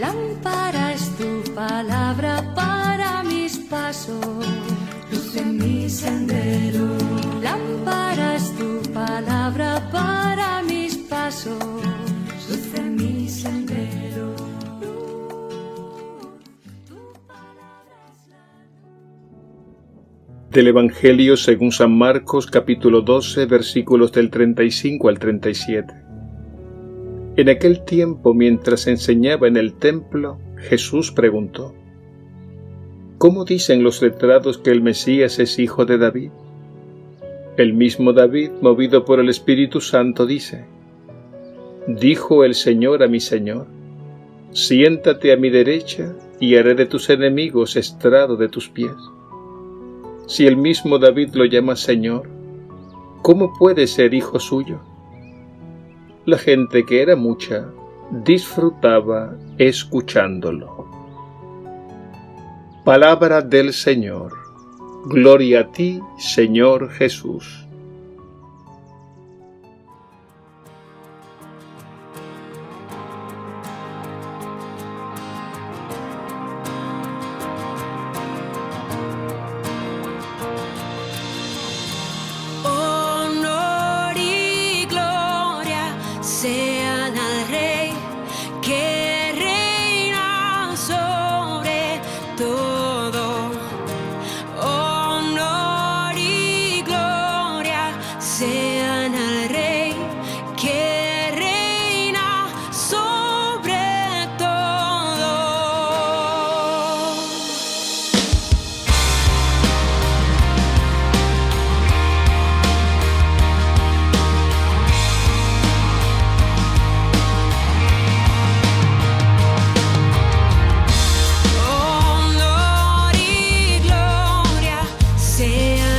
Lámpara es tu palabra para mis pasos, luz en mi sendero. Lámpara es tu palabra para mis pasos, luz en mi sendero. Del Evangelio según San Marcos capítulo 12 versículos del 35 al 37. En aquel tiempo, mientras enseñaba en el templo, Jesús preguntó, ¿Cómo dicen los letrados que el Mesías es hijo de David? El mismo David, movido por el Espíritu Santo, dice, Dijo el Señor a mi Señor, siéntate a mi derecha y haré de tus enemigos estrado de tus pies. Si el mismo David lo llama Señor, ¿cómo puede ser hijo suyo? La gente, que era mucha, disfrutaba escuchándolo. Palabra del Señor. Gloria a ti, Señor Jesús. say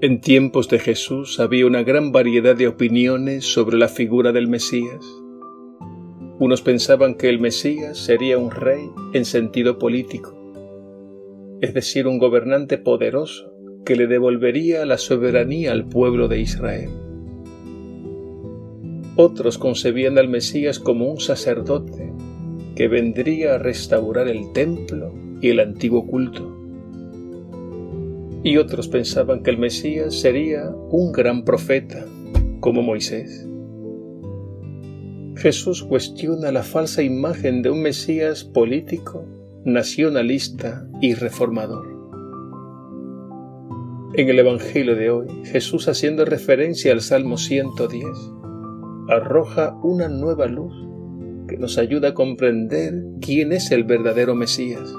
En tiempos de Jesús había una gran variedad de opiniones sobre la figura del Mesías. Unos pensaban que el Mesías sería un rey en sentido político, es decir, un gobernante poderoso que le devolvería la soberanía al pueblo de Israel. Otros concebían al Mesías como un sacerdote que vendría a restaurar el templo y el antiguo culto y otros pensaban que el Mesías sería un gran profeta, como Moisés. Jesús cuestiona la falsa imagen de un Mesías político, nacionalista y reformador. En el Evangelio de hoy, Jesús haciendo referencia al Salmo 110, arroja una nueva luz que nos ayuda a comprender quién es el verdadero Mesías.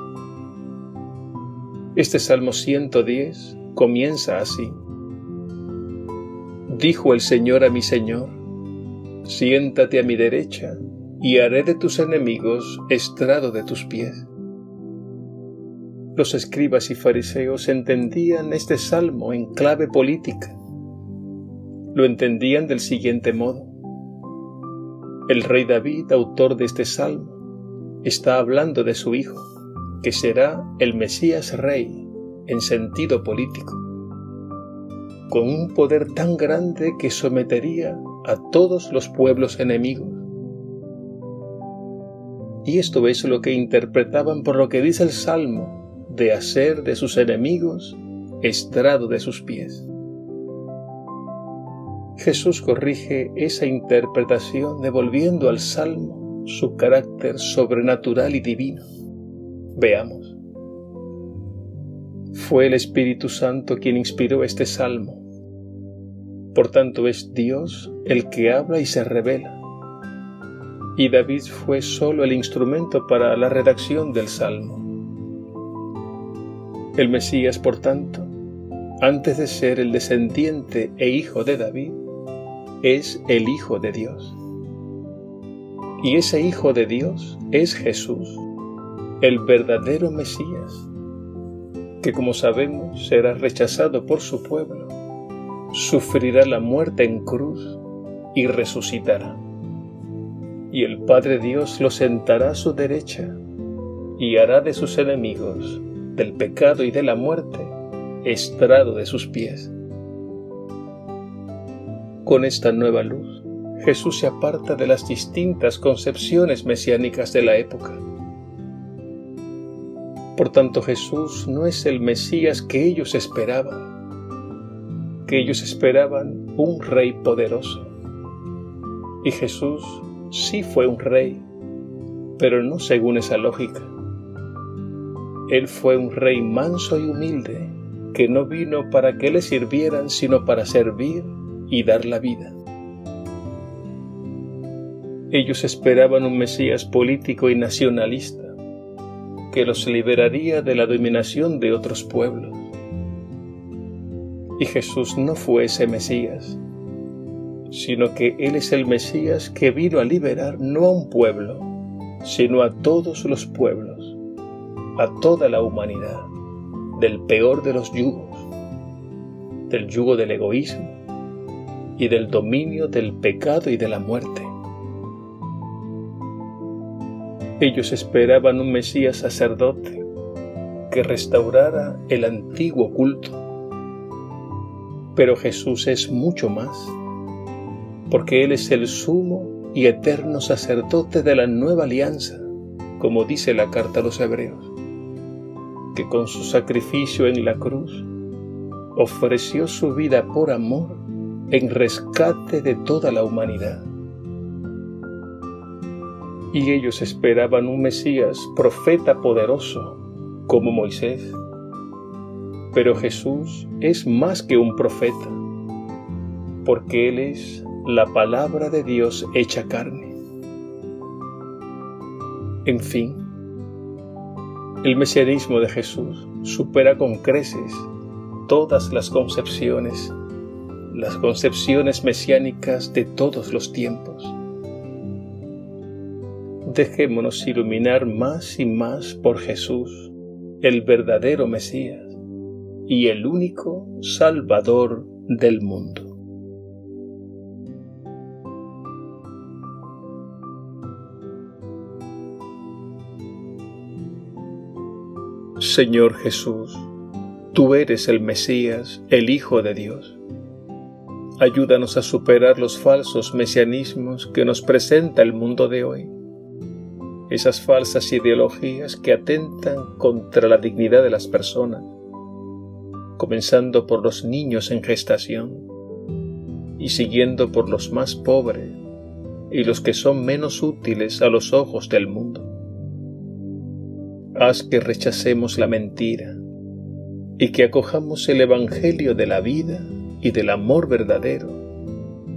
Este Salmo 110 comienza así. Dijo el Señor a mi Señor, siéntate a mi derecha y haré de tus enemigos estrado de tus pies. Los escribas y fariseos entendían este salmo en clave política. Lo entendían del siguiente modo. El rey David, autor de este salmo, está hablando de su Hijo, que será el Mesías Rey en sentido político, con un poder tan grande que sometería a todos los pueblos enemigos. Y esto es lo que interpretaban por lo que dice el Salmo, de hacer de sus enemigos estrado de sus pies. Jesús corrige esa interpretación devolviendo al Salmo su carácter sobrenatural y divino. Veamos. Fue el Espíritu Santo quien inspiró este salmo. Por tanto es Dios el que habla y se revela. Y David fue solo el instrumento para la redacción del salmo. El Mesías, por tanto, antes de ser el descendiente e hijo de David, es el Hijo de Dios. Y ese Hijo de Dios es Jesús, el verdadero Mesías, que como sabemos será rechazado por su pueblo, sufrirá la muerte en cruz y resucitará. Y el Padre Dios lo sentará a su derecha y hará de sus enemigos, del pecado y de la muerte, estrado de sus pies. Con esta nueva luz, Jesús se aparta de las distintas concepciones mesiánicas de la época por tanto Jesús no es el Mesías que ellos esperaban, que ellos esperaban un rey poderoso. Y Jesús sí fue un rey, pero no según esa lógica. Él fue un rey manso y humilde, que no vino para que le sirvieran, sino para servir y dar la vida. Ellos esperaban un Mesías político y nacionalista, que los liberaría de la dominación de otros pueblos. Y Jesús no fue ese Mesías, sino que Él es el Mesías que vino a liberar no a un pueblo, sino a todos los pueblos, a toda la humanidad, del peor de los yugos, del yugo del egoísmo y del dominio del pecado y de la muerte. Ellos esperaban un Mesías sacerdote que restaurara el antiguo culto. Pero Jesús es mucho más, porque Él es el sumo y eterno sacerdote de la nueva alianza, como dice la carta a los hebreos, que con su sacrificio en la cruz ofreció su vida por amor en rescate de toda la humanidad y ellos esperaban un Mesías, profeta poderoso, como Moisés. Pero Jesús es más que un profeta, porque Él es la palabra de Dios hecha carne. En fin, el mesianismo de Jesús supera con creces todas las concepciones, las concepciones mesiánicas de todos los tiempos dejémonos iluminar más y más por Jesús, el verdadero Mesías y el único Salvador del mundo. Señor Jesús, tú eres el Mesías, el Hijo de Dios. Ayúdanos a superar los falsos mesianismos que nos presenta el mundo de hoy esas falsas ideologías que atentan contra la dignidad de las personas, comenzando por los niños en gestación y siguiendo por los más pobres y los que son menos útiles a los ojos del mundo. Haz que rechacemos la mentira y que acojamos el Evangelio de la vida y del amor verdadero,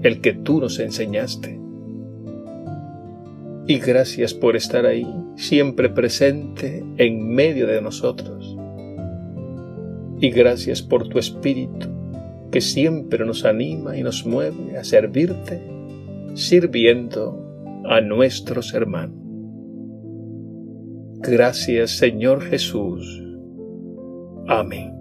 el que tú nos enseñaste y gracias por estar ahí, siempre presente en medio de nosotros. Y gracias por tu Espíritu, que siempre nos anima y nos mueve a servirte, sirviendo a nuestros hermanos. Gracias Señor Jesús. Amén.